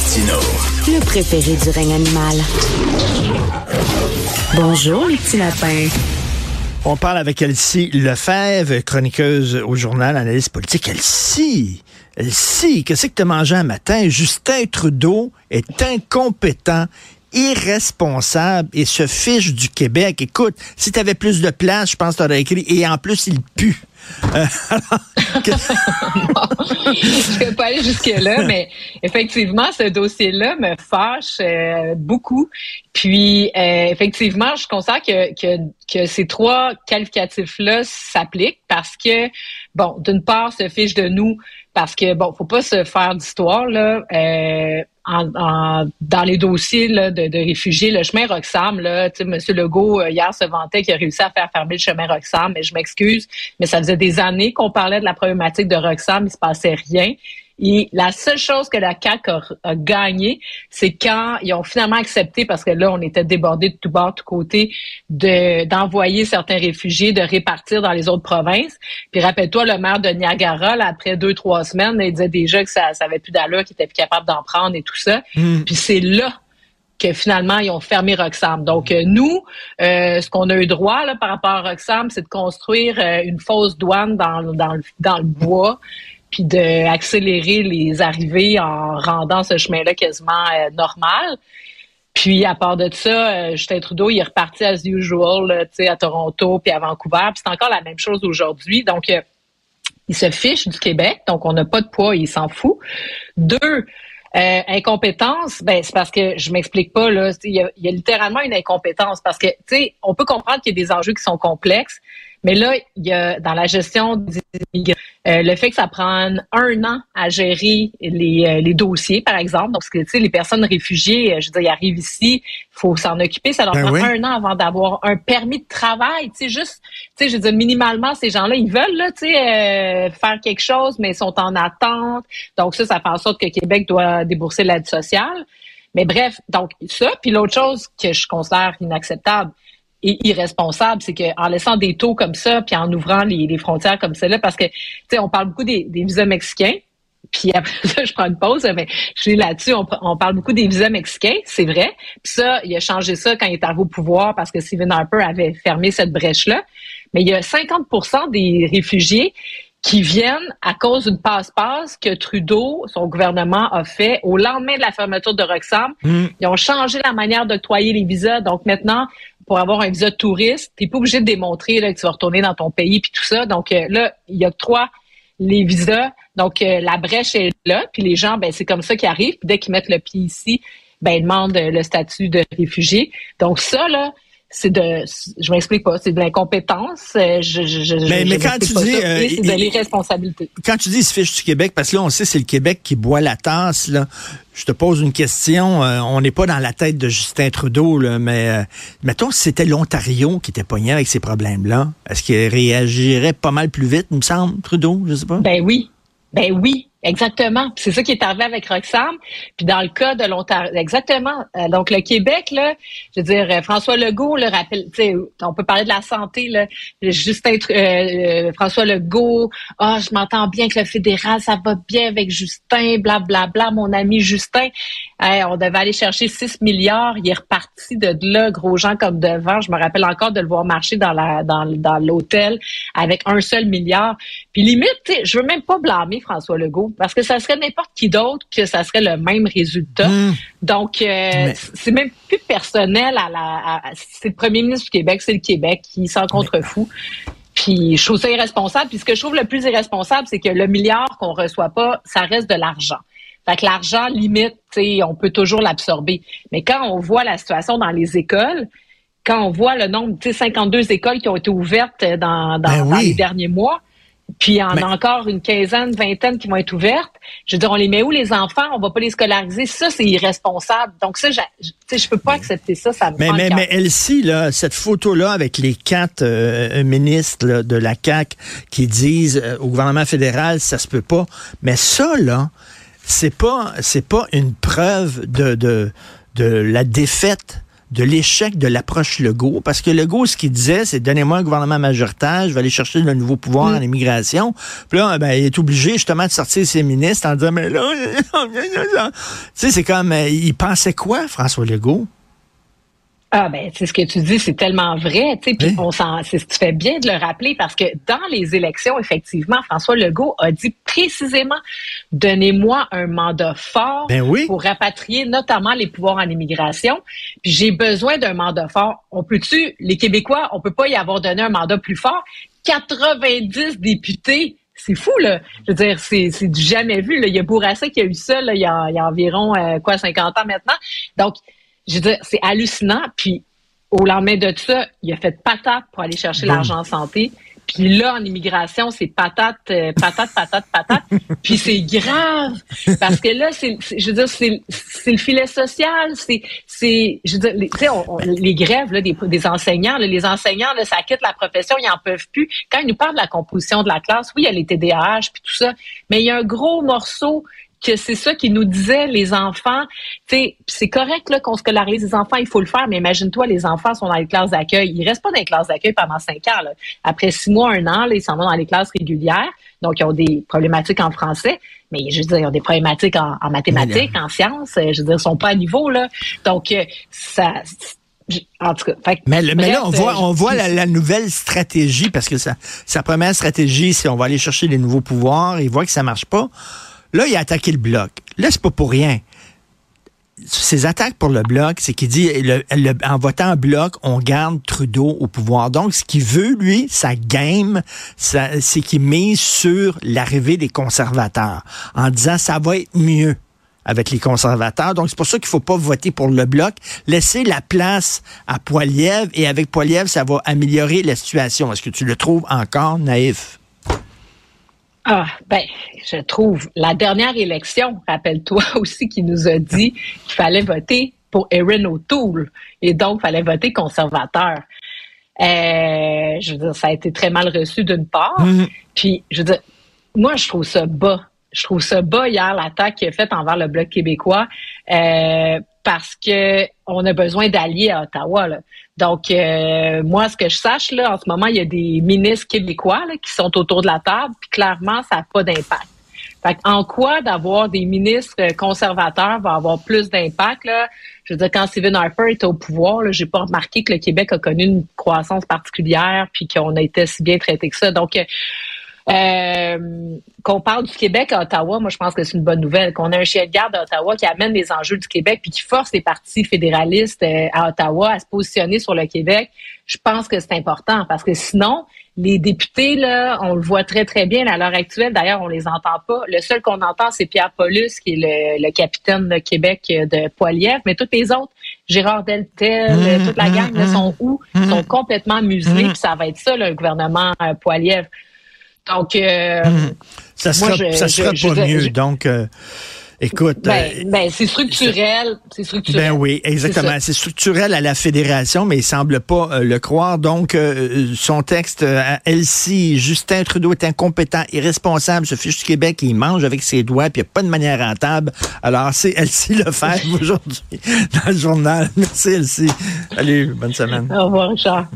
Martino. Le préféré du règne animal. Bonjour, les petits lapins. On parle avec Elsie Lefebvre, chroniqueuse au journal Analyse politique. Elsie, Elsie, qu'est-ce que tu as mangé un matin? Justin Trudeau est incompétent irresponsable et se fiche du Québec. Écoute, si tu avais plus de place, je pense que tu aurais écrit et en plus il pue. Euh, je ne vais pas aller jusque-là, mais effectivement, ce dossier-là me fâche euh, beaucoup. Puis, euh, effectivement, je considère que, que, que ces trois qualificatifs-là s'appliquent parce que, bon, d'une part, se fiche de nous parce que, bon, faut pas se faire d'histoire, là. Euh, en, dans les dossiers là, de, de, réfugiés, le chemin Roxham, là, M. Legault, hier, se vantait qu'il a réussi à faire fermer le chemin Roxham, mais je m'excuse, mais ça faisait des années qu'on parlait de la problématique de Roxham, il se passait rien. Et la seule chose que la CAQ a, gagné, c'est quand ils ont finalement accepté, parce que là, on était débordés de tout bord, de tout côté, de, d'envoyer certains réfugiés, de répartir dans les autres provinces. Puis rappelle-toi, le maire de Niagara, après deux, trois semaines, il disait déjà que ça, ça avait plus d'allure, qu'il était plus capable d'en prendre et tout ça. Hmm. Puis c'est là que finalement, ils ont fermé Roxham. Donc, euh, nous, euh, ce qu'on a eu droit là, par rapport à Roxham, c'est de construire euh, une fausse douane dans, dans, dans le bois puis d'accélérer les arrivées en rendant ce chemin-là quasiment normal. Puis à part de ça, Justin Trudeau, il est reparti as usual, sais, à Toronto puis à Vancouver. Puis c'est encore la même chose aujourd'hui. Donc il se fiche du Québec, donc on n'a pas de poids, il s'en fout. Deux, euh, incompétence, ben c'est parce que je m'explique pas là. Il y, a, littéralement une incompétence parce que tu sais, on peut comprendre qu'il y a des enjeux qui sont complexes, mais là, il y a dans la gestion des immigrants, euh, le fait que ça prenne un an à gérer les, euh, les dossiers, par exemple. Donc, tu sais, les personnes réfugiées, euh, je veux dire, ils arrivent ici, il faut s'en occuper. Ça leur ben prend un an avant d'avoir un permis de travail. Tu sais, juste, tu sais, je veux dire, minimalement, ces gens-là, ils veulent, là, tu sais, faire quelque chose, mais ils sont en attente. Donc, ça, ça fait en sorte que Québec doit débourser l'aide sociale. Mais bref, donc ça. Puis l'autre chose que je considère inacceptable, et irresponsable, c'est qu'en laissant des taux comme ça, puis en ouvrant les, frontières comme celle-là, parce que, tu sais, on parle beaucoup des, visas mexicains, puis après ça, je prends une pause, mais je suis là-dessus, on, parle beaucoup des visas mexicains, c'est vrai. Puis ça, il a changé ça quand il est arrivé au pouvoir parce que Stephen Harper avait fermé cette brèche-là. Mais il y a 50% des réfugiés qui viennent à cause d'une passe-passe que Trudeau, son gouvernement, a fait au lendemain de la fermeture de Roxham. Hmm. Ils ont changé la manière d'octroyer les visas. Donc maintenant, pour avoir un visa de touriste, tu n'es pas obligé de démontrer là, que tu vas retourner dans ton pays puis tout ça. Donc euh, là, il y a trois les visas. Donc euh, la brèche est là, puis les gens, ben c'est comme ça qu'ils arrivent. dès qu'ils mettent le pied ici, ben ils demandent le statut de réfugié. Donc ça là, c'est de, je m'explique pas, c'est de l'incompétence. Euh, je, je, mais, mais quand tu dis, euh, c'est de l'irresponsabilité. Quand tu dis il se fiche du Québec, parce que là on sait c'est le Québec qui boit la tasse là. Je te pose une question. Euh, on n'est pas dans la tête de Justin Trudeau, là, mais mettons si c'était l'Ontario qui était pogné avec ces problèmes-là, est-ce qu'il réagirait pas mal plus vite, il me semble, Trudeau, je sais pas? Ben oui, ben oui, Exactement. C'est ça qui est arrivé avec Roxham. Puis dans le cas de l'Ontario, exactement. Euh, donc le Québec, là, je veux dire, euh, François Legault. On peut parler de la santé. Là, Justin, euh, François Legault. Ah, je m'entends bien que le fédéral, ça va bien avec Justin. Bla bla bla. Mon ami Justin. on devait aller chercher 6 milliards. Il est reparti de là, gros gens comme devant. Je me rappelle encore de le voir marcher dans la dans l'hôtel avec un seul milliard. Puis limite, je veux même pas blâmer François Legault parce que ça serait n'importe qui d'autre que ça serait le même résultat. Hmm. Donc, euh, c'est même plus personnel à la. c'est le premier ministre du Québec, c'est le Québec qui s'en contrefou. Puis je trouve ça irresponsable. Puis ce que je trouve le plus irresponsable, c'est que le milliard qu'on reçoit pas, ça reste de l'argent. Fait que l'argent, limite, on peut toujours l'absorber. Mais quand on voit la situation dans les écoles, quand on voit le nombre, tu sais, 52 écoles qui ont été ouvertes dans, dans ben les derniers mois, puis il y en a encore une quinzaine, vingtaine qui vont être ouvertes. Je veux dire, on les met où les enfants? On va pas les scolariser. Ça, c'est irresponsable. Donc ça, je, je peux pas accepter ça. Ça me Mais, mais, mais Elsie, là, cette photo-là avec les quatre euh, ministres de la CAC qui disent euh, au gouvernement fédéral, ça se peut pas. Mais ça, là, c'est pas, c'est pas une preuve de, de, de la défaite de l'échec de l'approche Legault, parce que Legault, ce qu'il disait, c'est donnez-moi un gouvernement majoritaire, je vais aller chercher le nouveau pouvoir mm. en immigration. Puis là, ben, il est obligé justement de sortir ses ministres en disant, mais là, tu sais, c'est comme, euh, il pensait quoi, François Legault? Ah ben, c'est ce que tu dis, c'est tellement vrai, tu sais, puis on s'en, tu fais bien de le rappeler parce que dans les élections, effectivement, François Legault a dit précisément, donnez-moi un mandat fort ben pour rapatrier notamment les pouvoirs en immigration. Puis j'ai besoin d'un mandat fort. On peut-tu, les Québécois, on peut pas y avoir donné un mandat plus fort. 90 députés c'est fou, là. Je veux dire, c'est, du jamais vu. Là. Il y a Bourassa qui a eu ça là, il, y a, il y a environ euh, quoi 50 ans maintenant. Donc, je veux dire, c'est hallucinant. Puis au lendemain de ça, il a fait patate pour aller chercher l'argent en santé. Puis là, en immigration, c'est patate, euh, patate, patate, patate. Puis c'est grave parce que là, c'est, je veux dire, c'est, le filet social. C'est, c'est, je veux dire, les, les grèves là, des, des enseignants, les enseignants, là, ça quitte la profession, ils en peuvent plus. Quand ils nous parlent de la composition de la classe, oui, il y a les TDAH puis tout ça, mais il y a un gros morceau que c'est ça qui nous disaient les enfants. C'est correct là, qu'on scolarise les enfants, il faut le faire, mais imagine-toi, les enfants sont dans les classes d'accueil. Ils restent pas dans les classes d'accueil pendant cinq ans. Là. Après six mois, un an, là, ils s'en vont dans les classes régulières. Donc, ils ont des problématiques en français, mais je veux dire, ils ont des problématiques en, mathématiques, en sciences. Euh, je veux dire, ils sont pas à niveau. là. Donc, euh, ça, en tout cas, mais, là, on voit, on voit la, nouvelle stratégie parce que sa, sa première stratégie, c'est on va aller chercher les nouveaux pouvoirs. Ils voient que ça marche pas. Là, il a attaqué le bloc. Là, c'est pas pour rien. Ces attaques pour le bloc, c'est qu'il dit, en votant bloc, on garde Trudeau au pouvoir. Donc, ce qu'il veut, lui, sa game, c'est qu'il mise sur l'arrivée des conservateurs, en disant, ça va être mieux avec les conservateurs. Donc, c'est pour ça qu'il faut pas voter pour le bloc. Laisser la place à Poiliev et avec Poiliev, ça va améliorer la situation. Est-ce que tu le trouves encore naïf? Ah, ben, je trouve la dernière élection, rappelle-toi aussi, qui nous a dit qu'il fallait voter pour Erin O'Toole et donc il fallait voter conservateur. Euh, je veux dire, ça a été très mal reçu d'une part. Mm-hmm. Puis, je veux dire, moi, je trouve ça bas. Je trouve ça bas hier l'attaque qui est faite envers le bloc québécois euh, parce que on a besoin d'alliés à Ottawa. Là. Donc, euh, moi, ce que je sache, là, en ce moment, il y a des ministres québécois qui sont autour de la table, puis clairement, ça n'a pas d'impact. Fait en quoi d'avoir des ministres conservateurs va avoir plus d'impact? Là? Je veux dire, quand Stephen Harper était au pouvoir, j'ai pas remarqué que le Québec a connu une croissance particulière puis qu'on a été si bien traité que ça. Donc, euh, qu'on parle du Québec à Ottawa, moi je pense que c'est une bonne nouvelle. Qu'on a un chien de garde à Ottawa qui amène les enjeux du Québec puis qui force les partis fédéralistes euh, à Ottawa à se positionner sur le Québec. Je pense que c'est important parce que sinon, les députés, là, on le voit très, très bien à l'heure actuelle. D'ailleurs, on les entend pas. Le seul qu'on entend, c'est Pierre Paulus, qui est le, capitaine de Québec de Poilievre. Mais tous les autres, Gérard Deltel, mmh, toute la gang, mmh, sont où? Mmh. sont complètement muselés. Puis ça va être ça, le gouvernement euh, Poilievre. Donc, euh, ça sera, ça sera pas mieux. Donc, euh, écoute. Ben, euh, ben c'est structurel. C'est structurel. Ben oui, exactement. C'est structurel à la fédération, mais il semble pas le croire. Donc, son texte à Elsie, Justin Trudeau est incompétent, irresponsable, se fiche du Québec, il mange avec ses doigts, puis il n'y a pas de manière rentable. Alors, c'est Elsie Lefebvre aujourd'hui dans le journal. Merci, Elsie. Salut, bonne semaine. Au revoir, Richard.